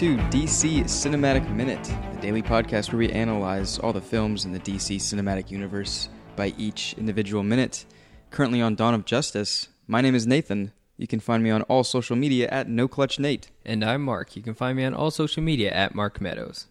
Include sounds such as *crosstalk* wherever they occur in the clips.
welcome to DC Cinematic Minute, the daily podcast where we analyze all the films in the DC Cinematic Universe by each individual minute. Currently on Dawn of Justice, my name is Nathan. You can find me on all social media at NoClutchNate. And I'm Mark. You can find me on all social media at Mark Meadows.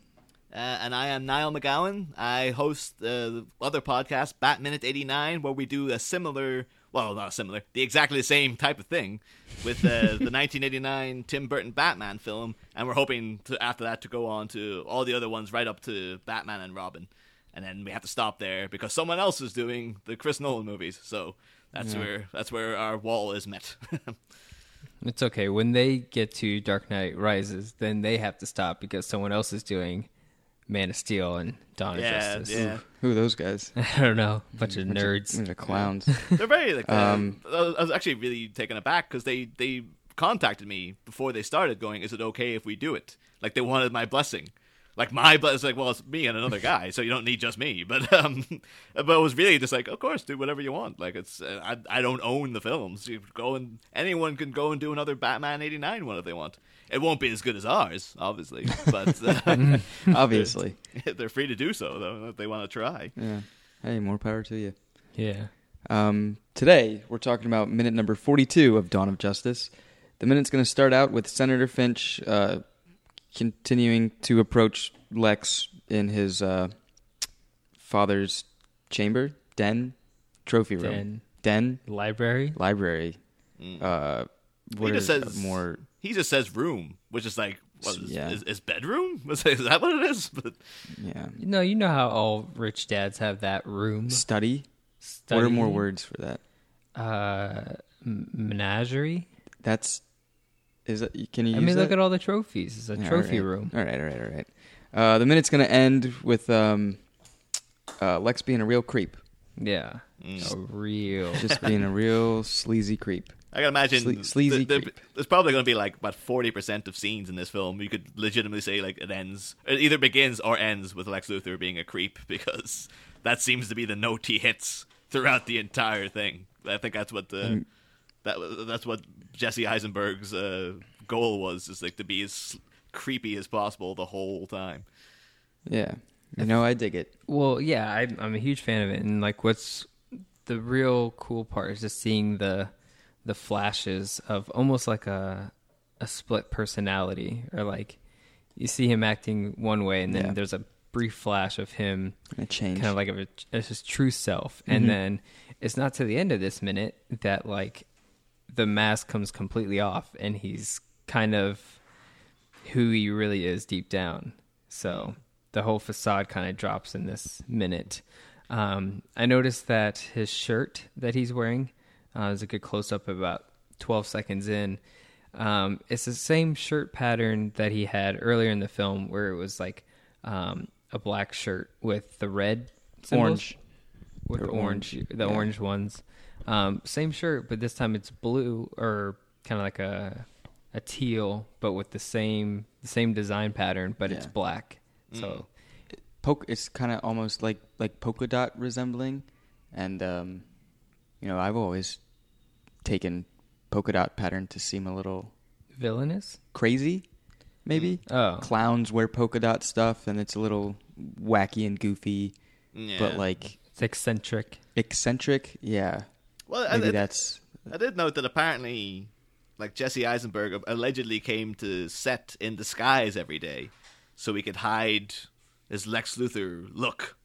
Uh, and I am Niall McGowan. I host uh, the other podcast, Bat Minute 89, where we do a similar, well, not similar, the exactly the same type of thing with uh, the *laughs* 1989 Tim Burton Batman film. And we're hoping to, after that to go on to all the other ones right up to Batman and Robin. And then we have to stop there because someone else is doing the Chris Nolan movies. So that's Yeah. where that's where our wall is met. *laughs* It's okay. When they get to Dark Knight Rises, then they have to stop because someone else is doing Man of Steel and Dawn yeah, of Justice. yeah. Who are those guys? *laughs* I don't know. A bunch of nerds. Bunch of clowns. *laughs* They're very like. Um, Um, I was actually really taken aback because they they contacted me before they started, going, "Is it okay if we do it?" Like they wanted my blessing. Like my blessing, it's like, well, it's me and another guy, so you don't need just me. *laughs* But um, but it was really just like, of course, do whatever you want. Like it's, uh, I I don't own the films. You go and anyone can go and do another Batman '89 one if they want. It won't be as good as ours, obviously, but *laughs* uh, *laughs* Obviously. *laughs* they're free to do so though if they want to try. Yeah. Hey, more power to you. Yeah. Um, today, we're talking about minute number 42 of Dawn of Justice. The minute's going to start out with Senator Finch uh, continuing to approach Lex in his uh, father's chamber, den, trophy room. Den. Den, Library. library. Uh, what He just are says- more. He just says room, which is like, what is, Yeah. is, is bedroom? *laughs* Is that what it is? *laughs* But Yeah. No, you know how all rich dads have that room. Study? What are more words for that? Uh, menagerie. That's. Is that, can you I use mean, that? look at all the trophies. It's a Yeah, trophy all right. room. All right, all right, all right. Uh, the minute's going to end with um, uh, Lex being a real creep. Yeah. Mm. A real. Just being a real sleazy creep. I can imagine Sle- sleazy th- th- creep. there's probably going to be like about forty percent of scenes in this film you could legitimately say like it ends, it either begins or ends with Lex Luthor being a creep *laughs* because that seems to be the note he hits throughout the entire thing. I think that's what the Mm. that that's what Jesse Eisenberg's uh, goal was, is like to be as creepy as possible the whole time. Yeah. You know, I dig it. Well, yeah, I, I'm a huge fan of it, and like, what's the real cool part is just seeing the the flashes of almost like a a split personality, or like you see him acting one way, and then Yeah. there's a brief flash of him I change. kind of like a, as his true self, Mhm. and then it's not to the end of this minute that like the mask comes completely off, and he's kind of who he really is deep down. So the whole facade kind of drops in this minute. Um, I noticed that his shirt that he's wearing uh, is a good close up about 12 seconds in. Um, it's the same shirt pattern that he had earlier in the film, where it was like um, a black shirt with the red symbols Orange. with Or the orange, orange, the yeah. orange ones. Um, same shirt, but this time it's blue or kind of like a a teal, but with the same the same design pattern, but it's Yeah. black. So Poke, it's kind of almost like like polka dot resembling, and um, you know I've always taken polka dot pattern to seem a little villainous. crazy, maybe. Oh, Clowns wear polka dot stuff, and it's a little wacky and goofy, Yeah. but like it's eccentric. eccentric. Yeah, well, I, maybe I- that's I did note that apparently, like Jesse Eisenberg allegedly came to set in disguise every day, so he could hide his Lex Luthor look,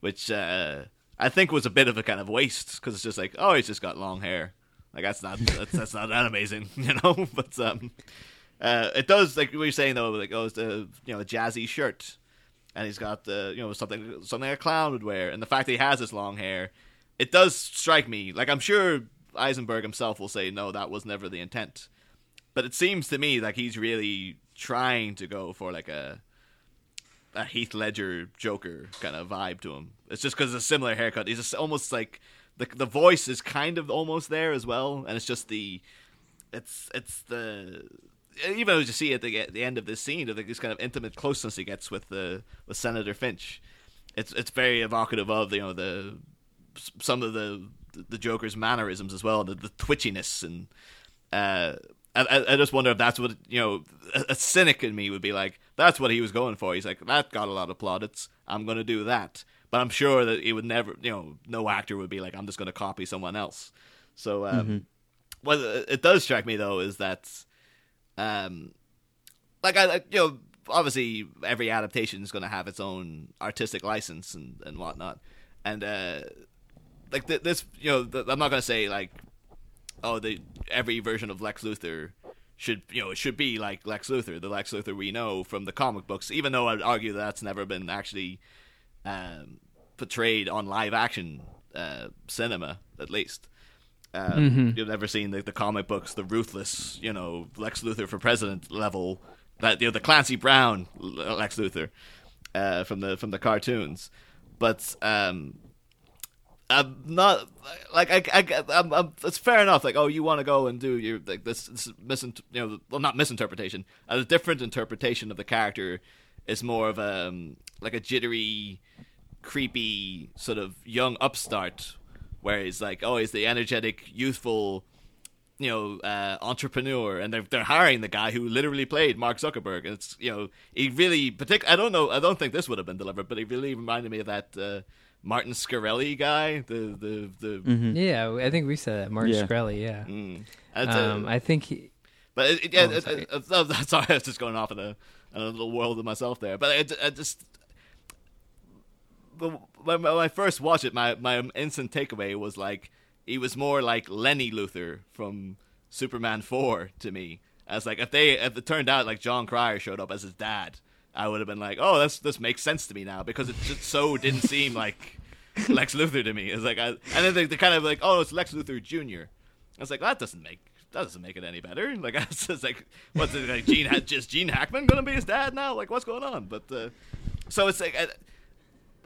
which uh, I think was a bit of a kind of waste because it's just like, oh, he's just got long hair. Like that's not that's, that's not that amazing, *laughs* you know. *laughs* But um, uh, it does like what you're saying though, like oh, it's the you know a jazzy shirt, and he's got the you know something something a clown would wear, and the fact that he has this long hair, it does strike me like I'm sure Eisenberg himself will say no, that was never the intent, but it seems to me like he's really trying to go for like a a Heath Ledger Joker kind of vibe to him. It's just because it's a similar haircut. He's just almost like the the voice is kind of almost there as well, and it's just the it's it's the even as you see at the, at the end of this scene, of this kind of intimate closeness he gets with the with Senator Finch, it's it's very evocative of you know the some of the the Joker's mannerisms as well, the, the twitchiness and uh, I, I, I just wonder if that's what you know. A, a cynic in me would be like, that's what he was going for. He's like, that got a lot of plaudits. I'm going to do that. But I'm sure that he would never, you know, no actor would be like, I'm just going to copy someone else. So, um, Mm-hmm. what it does strike me though is that, um, like I, you know, obviously every adaptation is going to have its own artistic license and and whatnot, and uh, like th- this, you know, th- I'm not going to say like, oh, the every version of Lex Luthor should you know it should be like Lex Luthor, the Lex Luthor we know from the comic books. Even though I'd argue that that's never been actually um, portrayed on live action uh, cinema, at least. Um, You've never seen the, the comic books, the ruthless, you know, Lex Luthor for president level, that you know, the Clancy Brown Lex Luthor uh, from the from the cartoons. But um, I'm not like I, I I'm, I'm, it's fair enough. Like, oh, you want to go and do your like this, this you know, well, not misinterpretation, a different interpretation of the character is more of a um, like a jittery, creepy sort of young upstart, where he's like, oh, he's the energetic, youthful, you know, uh, entrepreneur, and they're they're hiring the guy who literally played Mark Zuckerberg. And it's you know, he really partic- I don't know, I don't think this would have been delivered, but he really reminded me of that. Uh, Martin Scarelli guy, the the the. Mm-hmm. Yeah, I think we said that. Martin Yeah. Shkreli, yeah. Mm. That's a- Um, I think he, but it, it- yeah, Oh, it, sorry. it, it- oh, sorry, I was just going off in a, in a little world of myself there. But it, I just the- when, when I first watched it, my my instant takeaway was like he was more like Lenny Luthor from Superman Four to me. As like if they if it turned out like Jon Cryer showed up as his dad, I would have been like, oh, this this makes sense to me now because it just so didn't *laughs* seem like Lex Luthor to me. It's like I, and then they, they kind of like, oh, it's Lex Luthor Junior. I was like, that doesn't make that doesn't make it any better. *laughs* Like I was just like, what's it like? Gene just Gene Hackman gonna be his dad now? Like what's going on? But uh, so it's like. I,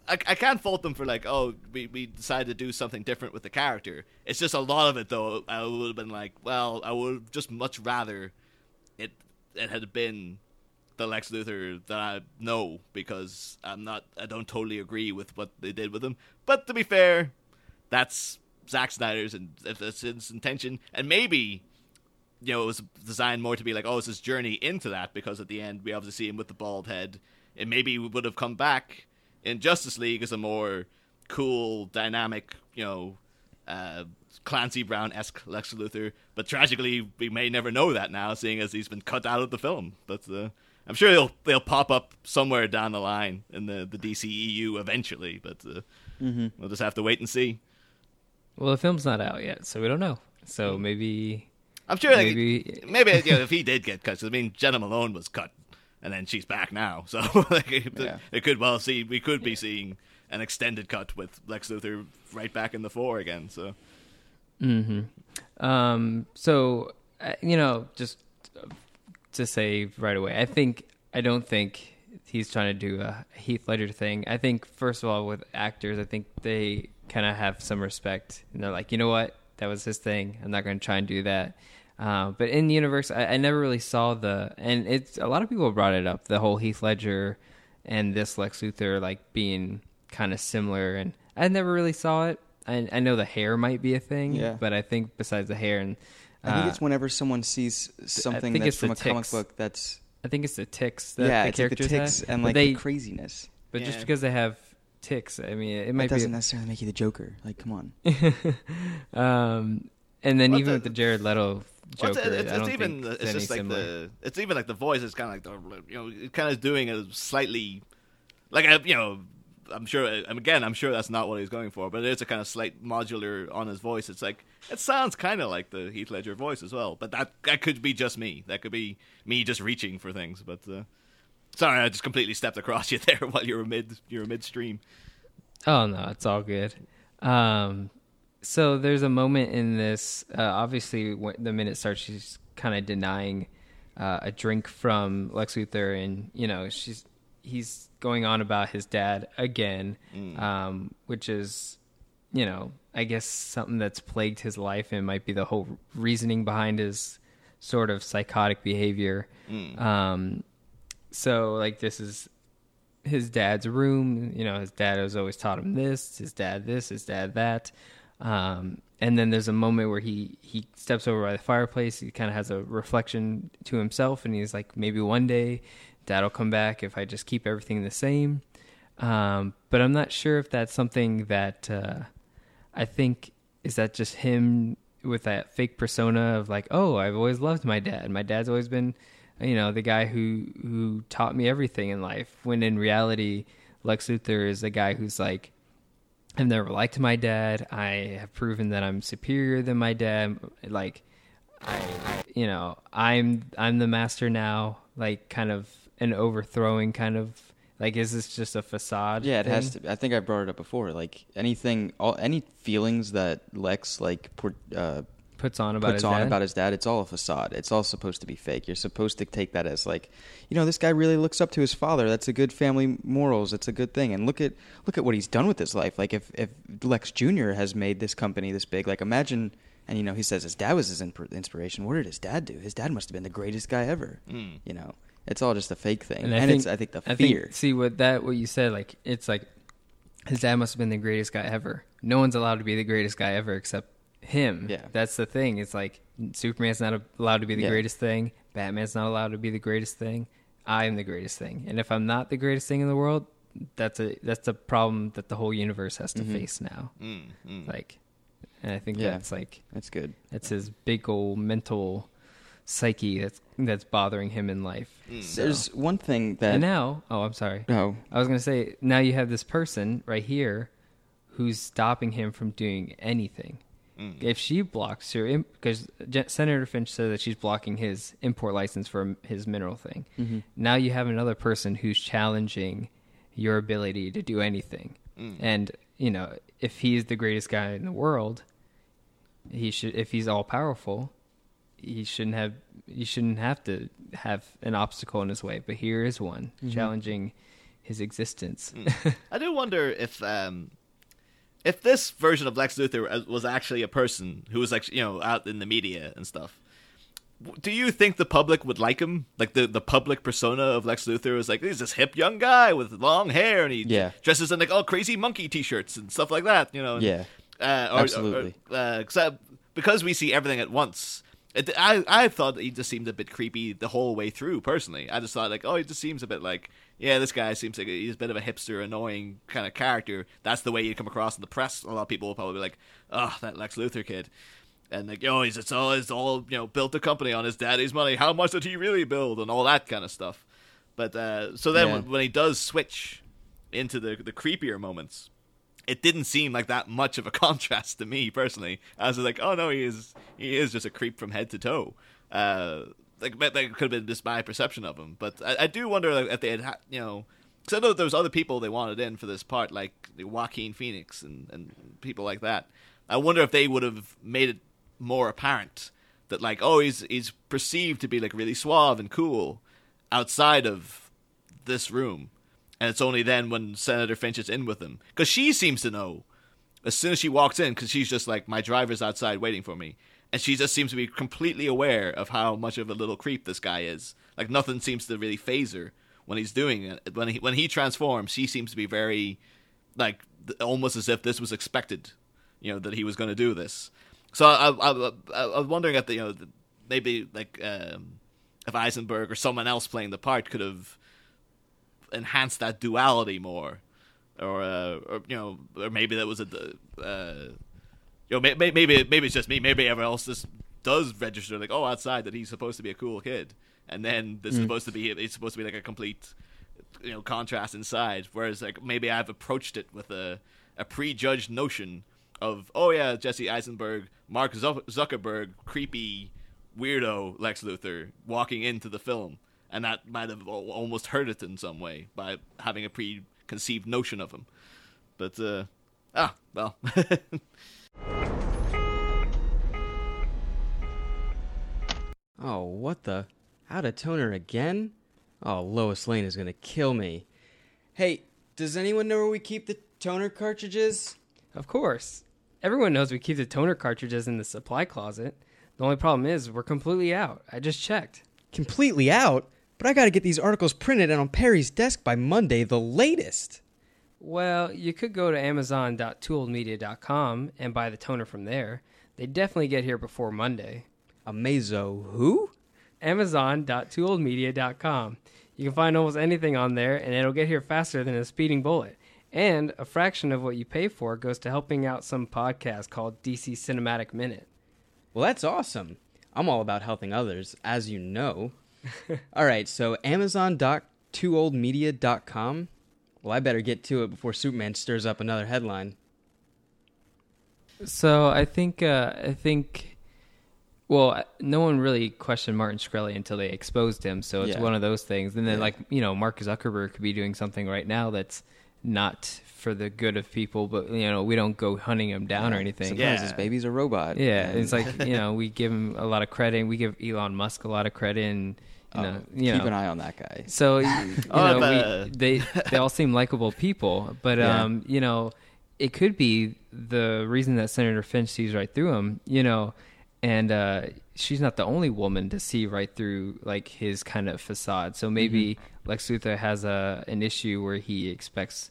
I, I can't fault them for like, oh, we, we decided to do something different with the character. It's just a lot of it though. I would have been like, well, I would just much rather it it had been the Lex Luthor that I know because I'm not I don't totally agree with what they did with him. But to be fair, that's Zack Snyder's and that's his intention, and maybe you know it was designed more to be like, oh, it's his journey into that because at the end we obviously see him with the bald head, and maybe we would have come back in Justice League is a more cool, dynamic, you know. Uh, Clancy Brown esque Lex Luthor, but tragically we may never know that now, seeing as he's been cut out of the film. But uh, I'm sure they'll they'll pop up somewhere down the line in the the DCEU eventually. But uh, we'll just have to wait and see. well, the film's not out yet, so we don't know. So maybe, I'm sure like, maybe, maybe you know, if he did get cut, I mean Jena Malone was cut, and then she's back now, *laughs* so like, it, Yeah. it could well see we could be seeing an extended cut with Lex Luthor right back in the four again. So hmm Um, so uh, you know, just uh, to say right away, I think I don't think he's trying to do a Heath Ledger thing. I think first of all, with actors, I think they kind of have some respect, and they're like, you know what, that was his thing. I'm not going to try and do that. Uh, but in the universe, I, I never really saw the, and it's a lot of people brought it up, the whole Heath Ledger and this Lex Luthor like being kind of similar, and I never really saw it. I, I know the hair might be a thing, Yeah. but I think besides the hair and I think uh, it's whenever someone sees something that's from a comic book that's I think it's the ticks that yeah, the it's like the characters ticks have. and like they, the craziness. but just because they have ticks, I mean, it That might doesn't be. necessarily make you the Joker. Like, come on. *laughs* um, and then Well, even the- with the Jared Leto Well, Joker, it's, it's, I don't it's even the- it's just like similar. the it's even like the voice is kind of like the you know it kind of doing a slightly like a, you know I'm sure again I'm sure that's not what he's going for but it's a kind of slight modular on his voice it's like it sounds kind of like the Heath Ledger voice as well but that that could be just me that could be me just reaching for things but uh, sorry I just completely stepped across *laughs* you there while you were mid you were midstream Oh no, it's all good. Um, so there's a moment in this. Uh, obviously, when the minute starts, she's kind of denying uh, a drink from Lex Luthor, and you know she's he's going on about his dad again, um, which is you know I guess something that's plagued his life and might be the whole reasoning behind his sort of psychotic behavior. Um, so like this is his dad's room. You know, his dad has always taught him this, his dad this, his dad that. Um, and then there's a moment where he he steps over by the fireplace. He kind of has a reflection to himself, and he's like, maybe one day, Dad'll come back if I just keep everything the same. Um, but I'm not sure if that's something that uh, I think is that just him with that fake persona of like, oh, I've always loved my dad. My dad's always been, you know, the guy who who taught me everything in life. When in reality, Lex Luthor is a guy who's like, I've never liked my dad. I have proven that I'm superior than my dad. Like, I, you know, I'm I'm the master now. Like, kind of an overthrowing kind of like, is this just a facade? Yeah, it thing? has to. I think I brought it up before. Like anything, all any feelings that Lex like uh, puts on about puts his on dad. about his dad, it's all a facade. It's all supposed to be fake. You're supposed to take that as like, you know, this guy really looks up to his father. That's a good family morals. It's a good thing. And look at look at what he's done with his life. Like if if Lex Jr. has made this company this big, like imagine. And you know, he says his dad was his imp- inspiration. What did his dad do? His dad must have been the greatest guy ever. Mm. You know, it's all just a fake thing. And And, I think it's I think the I fear. think, see what that what you said like it's like his dad must have been the greatest guy ever. No one's allowed to be the greatest guy ever except him. Yeah. That's the thing. It's like Superman's not allowed to be the Yeah. greatest thing. Batman's not allowed to be the greatest thing. I am the greatest thing. And if I'm not the greatest thing in the world, that's a that's a problem that the whole universe has to Mhm. face now. Mm, mm. Like and I think Yeah. that's like That's good. that's his big old mental psyche that's that's bothering him in life. Mm. So- There's one thing that and now, oh, I'm sorry. no, I was gonna say now you have this person right here who's stopping him from doing anything. Mm. If she blocks her, because Senator Finch said that she's blocking his import license for his mineral thing. Mhm. Now you have another person who's challenging your ability to do anything. Mm. And you know, if he's the greatest guy in the world, he should. If he's all powerful, he shouldn't have. You shouldn't have to have an obstacle in his way. But here is one Mhm. challenging his existence. Mm. *laughs* I do wonder if um, if this version of Lex Luthor was actually a person who was like you know out in the media and stuff. Do you think the public would like him? Like the, the public persona of Lex Luthor is like he's this hip young guy with long hair and he Yeah. dresses in like all crazy monkey t-shirts and stuff like that. You know, and, Yeah. uh, or, Absolutely. Or, uh, I- because we see everything at once. It, I I thought he just seemed a bit creepy the whole way through. Personally, I just thought like, oh, he just seems a bit like, yeah, this guy seems like he's a bit of a hipster, annoying kind of character. That's the way you come across in the press. A lot of people will probably be like, oh, that Lex Luthor kid, and like, oh, he's it's all it's all you know built a company on his daddy's money. How much did he really build, and all that kind of stuff. But uh, so then Yeah. when, when he does switch into the the creepier moments, it didn't seem like that much of a *laughs* contrast to me personally. I was like, oh no, he is he is just a creep from head to toe. Uh, like that could have been just my perception of him, but I, I do wonder like, if they had, you know, because I know there was other people they wanted in for this part, like Joaquin Phoenix and and people like that. I wonder if they would have made it more apparent that like, oh, he's he's perceived to be like really suave and cool outside of this room. And it's only then when Senator Finch is in with him. Because she seems to know as soon as she walks in because she's just like my driver's outside waiting for me and she just seems to be completely aware of how much of a little creep this guy is. Like nothing seems to really phase her when he's doing it. When he when he transforms she seems to be very like almost as if this was expected you know that he was going to do this. So I, I, I, I was wondering if the, you know maybe like um, if Eisenberg or someone else playing the part could have enhanced that duality more, or, uh, or you know, or maybe that was a, uh, you know, may, may, maybe maybe it's just me. Maybe everyone else just does register like, oh, outside that he's supposed to be a cool kid, and then this is Mm. supposed to be it's supposed to be like a complete, you know, contrast inside. Whereas like maybe I've approached it with a a prejudged notion of, oh yeah, Jesse Eisenberg, Mark Zuckerberg, creepy weirdo Lex Luthor walking into the film, and that might have almost hurt it in some way by having a preconceived notion of him. But uh, ah, well, *laughs* Oh, what the? Out of toner again? Oh, Lois Lane is gonna kill me. Hey, does anyone know where we keep the toner cartridges? Of course. Everyone knows we keep the toner cartridges in the supply closet. The only problem is we're completely out. I just checked. Completely out? But I gotta get these articles printed and on Perry's desk by Monday, the latest. Well, you could go to amazon.tooledmedia.com and buy the toner from there. They definitely get here before Monday. Amazo who? Amazon.tooledmedia.com. You can find almost anything on there, and it'll get here faster than a speeding bullet. And a fraction of what you pay for goes to helping out some podcast called DC Cinematic Minute. Well, that's awesome. I'm all about helping others, as you know. *laughs* all right, so amazon.tooledmedia.com. Well, I better get to it before Superman stirs up another headline. So I think uh, I think well, no one really questioned Martin Shkreli until they exposed him. So it's Yeah. one of those things. And then Yeah. like you know, Mark Zuckerberg could be doing something right now that's not for the good of people, but you know, we don't go hunting him down or anything. Sometimes Yeah. his baby's a robot. Yeah, and- it's like you know we give him a lot of credit. We give Elon Musk a lot of credit, and you Oh, know, you keep know. an eye on that guy. So *laughs* you know, Oh, we, they they all seem likable people, but Yeah. um, you know, it could be the reason that Senator Finch sees right through him. You know, and uh, she's not the only woman to see right through like his kind of facade. So maybe Lex Luthor has a an issue where he expects.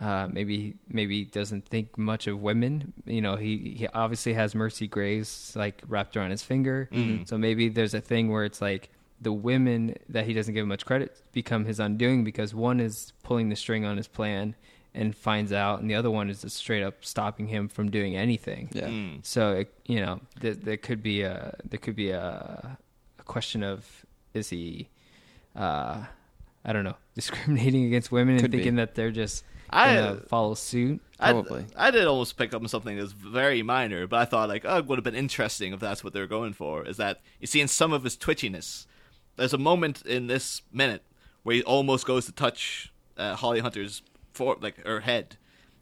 Uh, maybe maybe doesn't think much of women. You know, he, he obviously has Mercy Graves like wrapped around his finger. So maybe there's a thing where it's like the women that he doesn't give much credit become his undoing because one is pulling the string on his plan and finds out, and the other one is just straight up stopping him from doing anything. Yeah. Mm. So it, you know, there, there could be a there could be a, a question of is he, uh, I don't know, *laughs* discriminating against women Could and be. thinking that they're just I- gonna follow suit. I- Probably. I, did almost pick up on something that's very minor, but I thought like, oh, it would have been interesting if that's what they were going for. Is that you see in some of his twitchiness, there's a moment in this minute where he almost goes to touch uh, Holly Hunter's for like her head,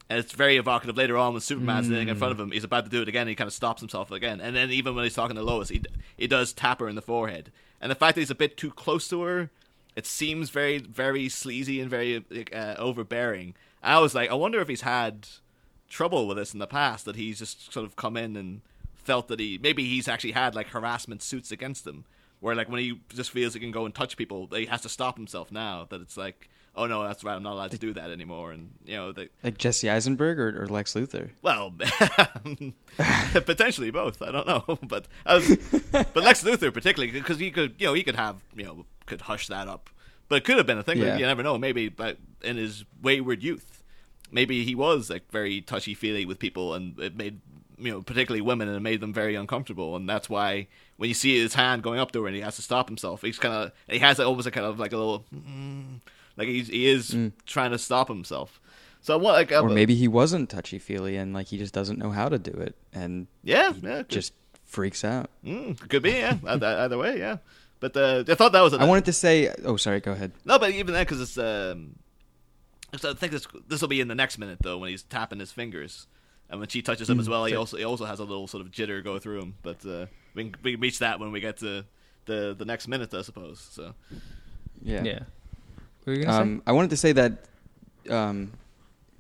and it's very evocative later on when Superman's sitting in front of him. He's about to do it again, and he kind of stops himself again, and then even when he's talking to Lois, he he does tap her in the forehead, and the fact that he's a bit too close to her. It seems very, very sleazy and very uh, overbearing. I was like, I wonder if he's had trouble with this in the past that he's just sort of come in and felt that he maybe he's actually had like harassment suits against him where like when he just feels he can go and touch people he has to stop himself now that it's like oh no that's right i'm not allowed to do that anymore and you know they Like Jesse Eisenberg or, or Lex Luthor. well *laughs* potentially both i don't know *laughs* but was, but lex luthor particularly because he could you know he could have you know could hush that up but it could have been a thing Yeah. that you never know maybe but in his wayward youth maybe he was like very touchy feely with people and it made you know particularly women and it made them very uncomfortable and that's why when you see his hand going up there and he has to stop himself he's kind of he has almost a kind of like a little mm, like he's, he is trying to stop himself so what like Or uh, maybe he wasn't touchy feely and like he just doesn't know how to do it and yeah he yeah just freaks out. Mm, could be, yeah. *laughs* either, either way, yeah. But uh, I thought that was. A, I wanted to say, oh, sorry, go ahead. no, but even then, because it's. Um, I think this this will be in the next minute though when he's tapping his fingers, and when she touches him as well, he also he also has a little sort of jitter go through him. But uh, we can, we can reach that when we get to the the next minute, I suppose. So Yeah. Yeah. What were you gonna Um, I wanted to say that um,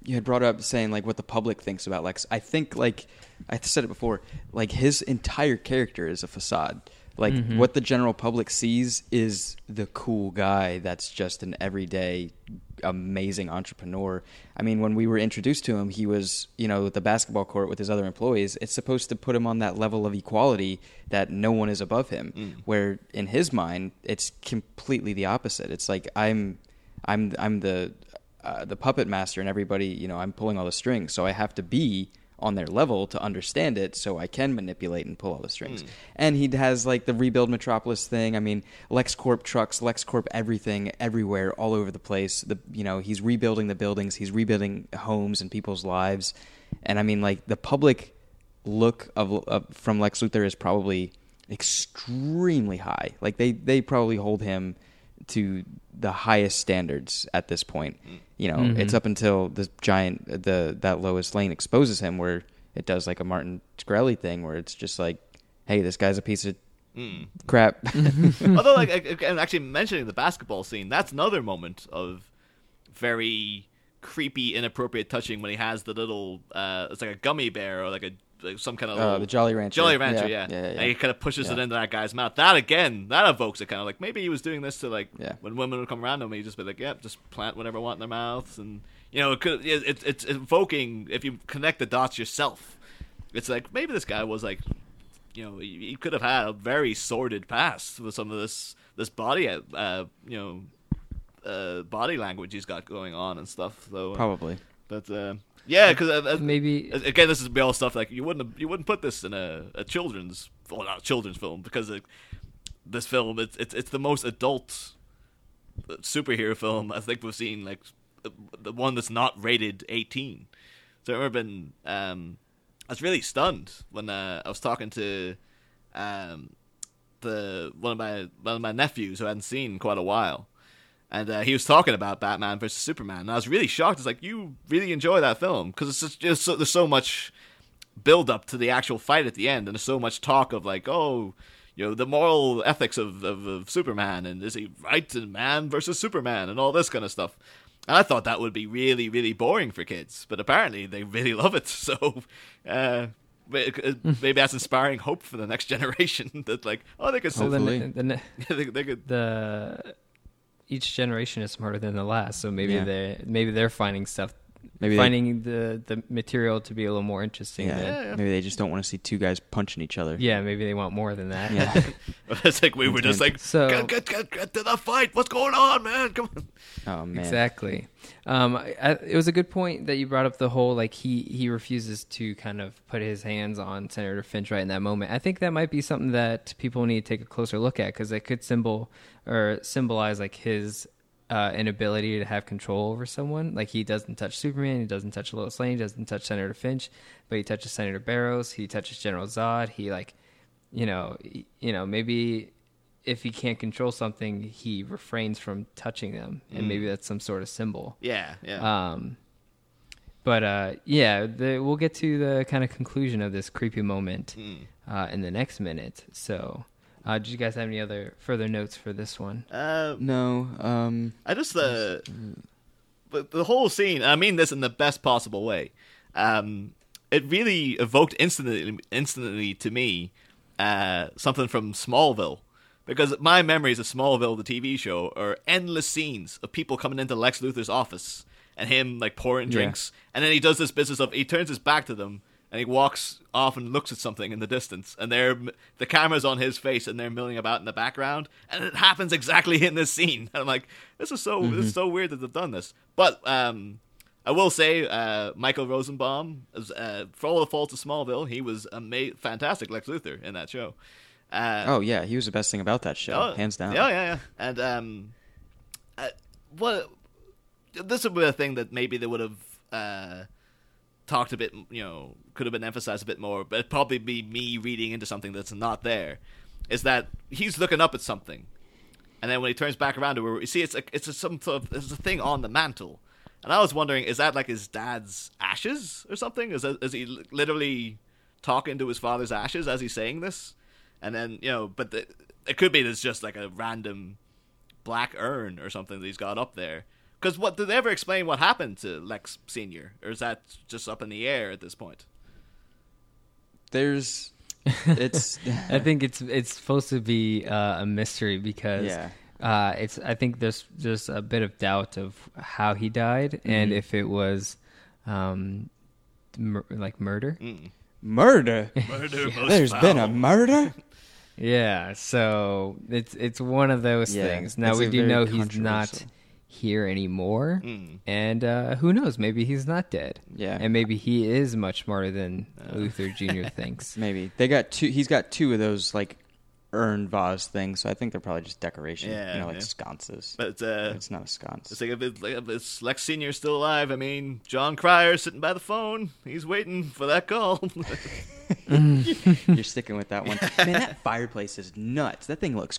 you had brought up saying like what the public thinks about Lex. I think like I said it before, like his entire character is a facade. Like Mhm. what the general public sees is the cool guy that's just an everyday amazing entrepreneur. I mean, when we were introduced to him, he was, you know, at the basketball court with his other employees. It's supposed to put him on that level of equality that no one is above him. Mm. Where in his mind, it's completely the opposite. It's like I'm, I'm, I'm the, uh, the puppet master, and everybody, you know, I'm pulling all the strings. So I have to be on their level to understand it, so I can manipulate and pull all the strings. Mm. And he has like the rebuild Metropolis thing. I mean, LexCorp trucks, LexCorp everything, everywhere, all over the place. The you know he's rebuilding the buildings, he's rebuilding homes and people's lives, and I mean like the public look of, of from Lex Luthor is probably extremely high. Like they they probably hold him to the highest standards at this point. You know, Mhm. it's up until the giant the that Lois Lane exposes him where it does like a Martin Shkreli thing where it's just like, hey, this guy's a piece of mm. crap. *laughs* although like ag- and actually mentioning the basketball scene, that's another moment of very creepy, inappropriate touching when he has the little uh, it's like a gummy bear or like a like some kind of Uh, the Jolly Rancher. Jolly Rancher, Yeah, yeah. yeah, yeah. And he kind of pushes it into that guy's mouth. That again, that evokes it kind of like maybe he was doing this to like Yeah. when women would come around him, he'd just be like, "Yep, just plant whatever I want in their mouths," and you know, it could, it, it, it's evoking if you connect the dots yourself. It's like maybe this guy was like, you know, he, he could have had a very sordid past with some of this this body, uh, you know, uh, body language he's got going on and stuff. So, uh, Probably. but uh, yeah, because uh, uh, Maybe again, this is all stuff like you wouldn't have, you wouldn't put this in a, a children's well not a children's film because it, this film it's, it's it's the most adult superhero film I think we've seen like the one that's not rated 18. So I remember being um, I was really stunned when uh, I was talking to um, the one of my one of my nephews who I hadn't seen in quite a while. And uh, he was talking about Batman versus Superman, and I was really shocked. It's like you really enjoy that film because it's just, just so, there's so much build up to the actual fight at the end, and there's so much talk of like, oh, you know, the moral ethics of, of, of Superman, and is he right to man versus Superman, and all this kind of stuff. And I thought that would be really, really boring for kids, but apparently they really love it. *laughs* So uh, maybe that's inspiring hope for the next *laughs* generation. that like, oh, they could, well, the, the, *laughs* the, they could the each generation is smarter than the last, so maybe Yeah. they maybe they're finding stuff, Maybe they- finding the the material to be a little more interesting. Yeah. than- Yeah, yeah. Maybe they just don't want to see two guys punching each other. yeah, maybe they want more than that. Yeah. *laughs* *laughs* it's like we were just like, So- get, get, get, get to the fight. What's going on, man? Come on. oh man. Exactly. Um, I, I, it was a good point that you brought up the whole like he he refuses to kind of put his hands on Senator Finch right in that moment. I think that might be something that people need to take a closer look at because it could symbol or symbolize like his uh, inability to have control over someone. Like he doesn't touch Superman, he doesn't touch Lois Lane, he doesn't touch Senator Finch, but he touches Senator Barrows, he touches General Zod. He like, you know, you know maybe if he can't control something, he refrains from touching them, and maybe that's some sort of symbol. Yeah, yeah. Um, but uh, yeah, the, we'll get to the kind of conclusion of this creepy moment Hmm. uh, in the next minute. So, uh, did you guys have any other further notes for this one? Uh, No. Um. I just uh, the whole scene. I mean this in the best possible way. Um, it really evoked instantly, instantly to me, uh, something from Smallville, because my memories of Smallville, the TV show, are endless scenes of people coming into Lex Luthor's office and him like pouring Yeah. drinks, and then he does this business of he turns his back to them. And he walks off and looks at something in the distance, and they're the camera's on his face, and they're milling about in the background, and it happens exactly in this scene. *laughs* And I'm like, this is so this is so weird that they've done this. But um, I will say, uh, Michael Rosenbaum, is, uh, for all the faults of Smallville, he was ama- fantastic Lex Luthor in that show. Uh, Oh yeah, he was the best thing about that show, oh, hands down. Yeah, yeah, yeah. And um, uh, what this would be a thing that maybe they would have uh, talked a bit, you know, could have been emphasized a bit more, but it'd probably be me reading into something that's not there. Is that he's looking up at something, and then when he turns back around to where you see it's like it's a, some sort of there's a thing on the mantle, and I was wondering is that like his dad's ashes or something? Is that, is he literally talking to his father's ashes as he's saying this? And then you know, but the, it could be it's just like a random black urn or something that he's got up there. Because what did they ever explain what happened to Lex Senior, or is that just up in the air at this point? There's, it's. *laughs* I think it's it's supposed to be uh, a mystery because Yeah. uh, it's. I think there's just a bit of doubt of how he died and Mm-hmm. if it was um, mur- like murder. Mm. murder. *laughs* Murder most There's been a murder. Yeah, so it's it's one of those Yeah, things. Now it's we do know he's not controversial. Here anymore, Mm. and uh, who knows? Maybe he's not dead. Yeah. and maybe he is much smarter than Luthor Jr. *laughs* thinks. Maybe they got two. He's got two of those like urn vase things, so I think they're probably just decoration. Yeah, you know, like yeah. sconces. But uh, it's not a sconce. It's like if, it, like if it's Lex Senior still alive. I mean, Jon Cryer sitting by the phone. He's waiting for that call. *laughs* *laughs* You're sticking with that one. Man, that fireplace is nuts. That thing looks.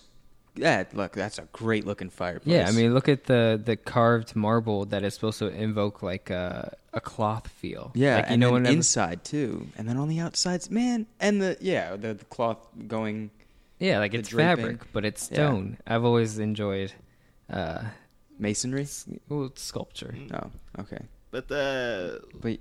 That look, that's a great looking fireplace. Yeah, I mean, look at the the carved marble that is supposed to invoke like a a cloth feel. yeah, like, you and know, then whenever- inside too, and then on the outsides, man, and the yeah, the, the cloth going. yeah, like it's draping. fabric, but it's Yeah. stone. I've always enjoyed uh, Masonry? well, it's sculpture. Oh, okay. but uh, But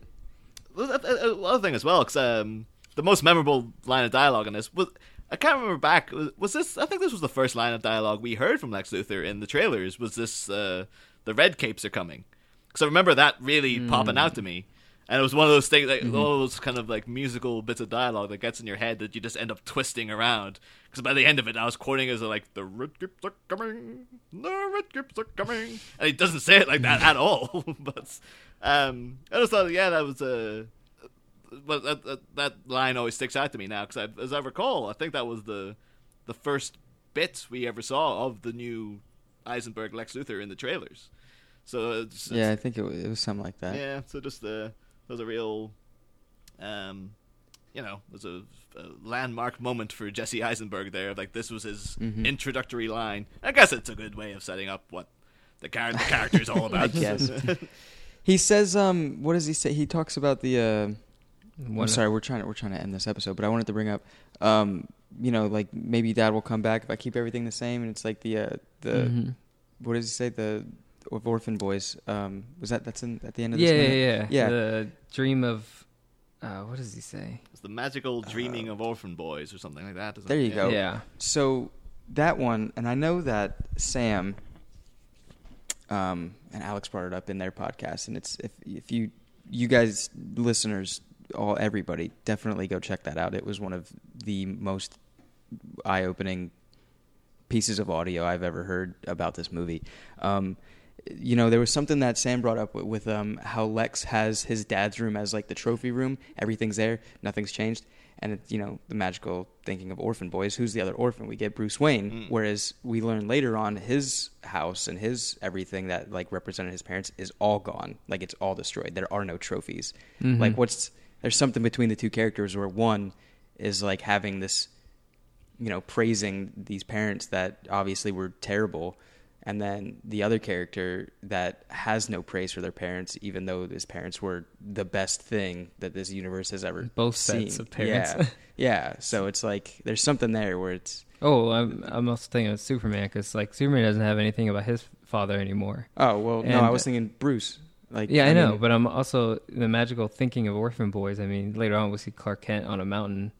Well, that- that- uh, Other thing as well, because um, the most memorable line of dialogue in this was I can't remember back. Was, was this? I think this was the first line of dialogue we heard from Lex Luthor in the trailers. Was this uh, the Red Capes are coming? because I remember that really popping out to me. And it was one of those things, like Mm-hmm. all those kind of like musical bits of dialogue that gets in your head that you just end up twisting around. Because by the end of it, I was quoting as like the red capes are coming, the red capes are coming, and he doesn't say it like that at all. *laughs* but um, I just thought, yeah, that was a. but that, that that line always sticks out to me now because, as I recall, I think that was the the first bit we ever saw of the new Eisenberg Lex Luthor in the trailers. So it's, Yeah, I think it, wa- it was something like that. yeah, so just uh, was a real, um, you know, was a, a landmark moment for Jesse Eisenberg there. Like this was his Mhm. introductory line. I guess it's a good way of setting up what the, the character is all *laughs* about. I guess. *laughs* He says, um, what does he say? He talks about the. Uh, One- I'm sorry, we're trying to we're trying to end this episode, but I wanted to bring up, um, you know, like maybe Dad will come back if I keep everything the same, and it's like the uh, the Mhm. what does he say the of Orphan Boys? Um, was that that's in at the end of Yeah, this? yeah, minute? yeah, yeah. The dream of, uh, what does he say? it's the magical dreaming of orphan boys or something like that. isn't There it? you go. Yeah. So that one, and I know that Sam um, and Alex brought it up in their podcast, and it's if if you you guys listeners, all everybody, definitely go check that out. It was one of the most eye opening pieces of audio I've ever heard about this movie. Um, you know, there was something that Sam brought up with, with um, how Lex has his dad's room as like the trophy room. Everything's there, nothing's changed. And it, you know, the magical thinking of orphan boys. Who's the other orphan? We get Bruce Wayne. Mm. Whereas we learn later on his house and his everything that like represented his parents is all gone. Like it's all destroyed. There are no trophies. Mhm. Like what's there's something between the two characters where one is like having this you know, praising these parents that obviously were terrible, and then the other character that has no praise for their parents, even though his parents were the best thing that this universe has ever Both sets seen. of parents. Yeah, yeah. So it's like there's something there where it's Oh, I'm, I'm also thinking of Superman because like Superman doesn't have anything about his father anymore. oh well, no, I was thinking Bruce. Like Yeah, I, know, mean, but I'm also the magical thinking of orphan boys. I mean, later on we'll see Clark Kent on a mountain.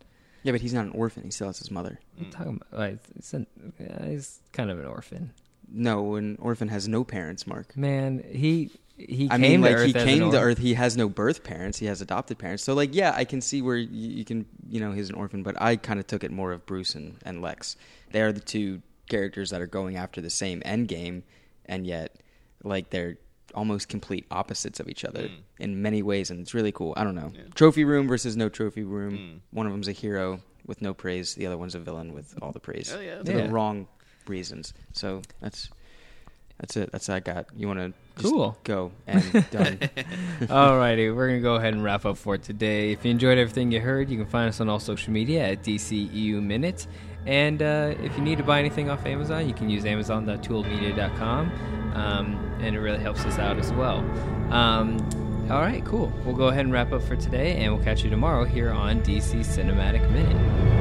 yeah, but he's not an orphan. He still has his mother. I'm talking about, like, it's an, yeah, he's kind of an orphan. No, an orphan has no parents. Mark. Man, he he I came mean, like he came to. Earth. He has no birth parents. He has adopted parents. So, like, yeah, I can see where you, you can, you know, he's an orphan. But I kind of took it more of Bruce and, and Lex. They are the two characters that are going after the same end game, and yet, like, they're almost complete opposites of each other Mm. in many ways, and it's really cool. I don't know. Yeah. Trophy room versus no trophy room. Mm. One of them's a hero with no praise. The other one's a villain with all the praise Oh, yeah, for Yeah. the wrong reasons. So that's that's it. That's what I got. You want to Cool. go and done. *laughs* Alrighty, we're gonna go ahead and wrap up for today. If you enjoyed everything you heard, you can find us on all social media at DCEU Minute. And uh, if you need to buy anything off Amazon, you can use Amazon.tooledmedia.com, um, and it really helps us out as well. Um, all right, cool. We'll go ahead and wrap up for today, and we'll catch you tomorrow here on DC Cinematic Minute.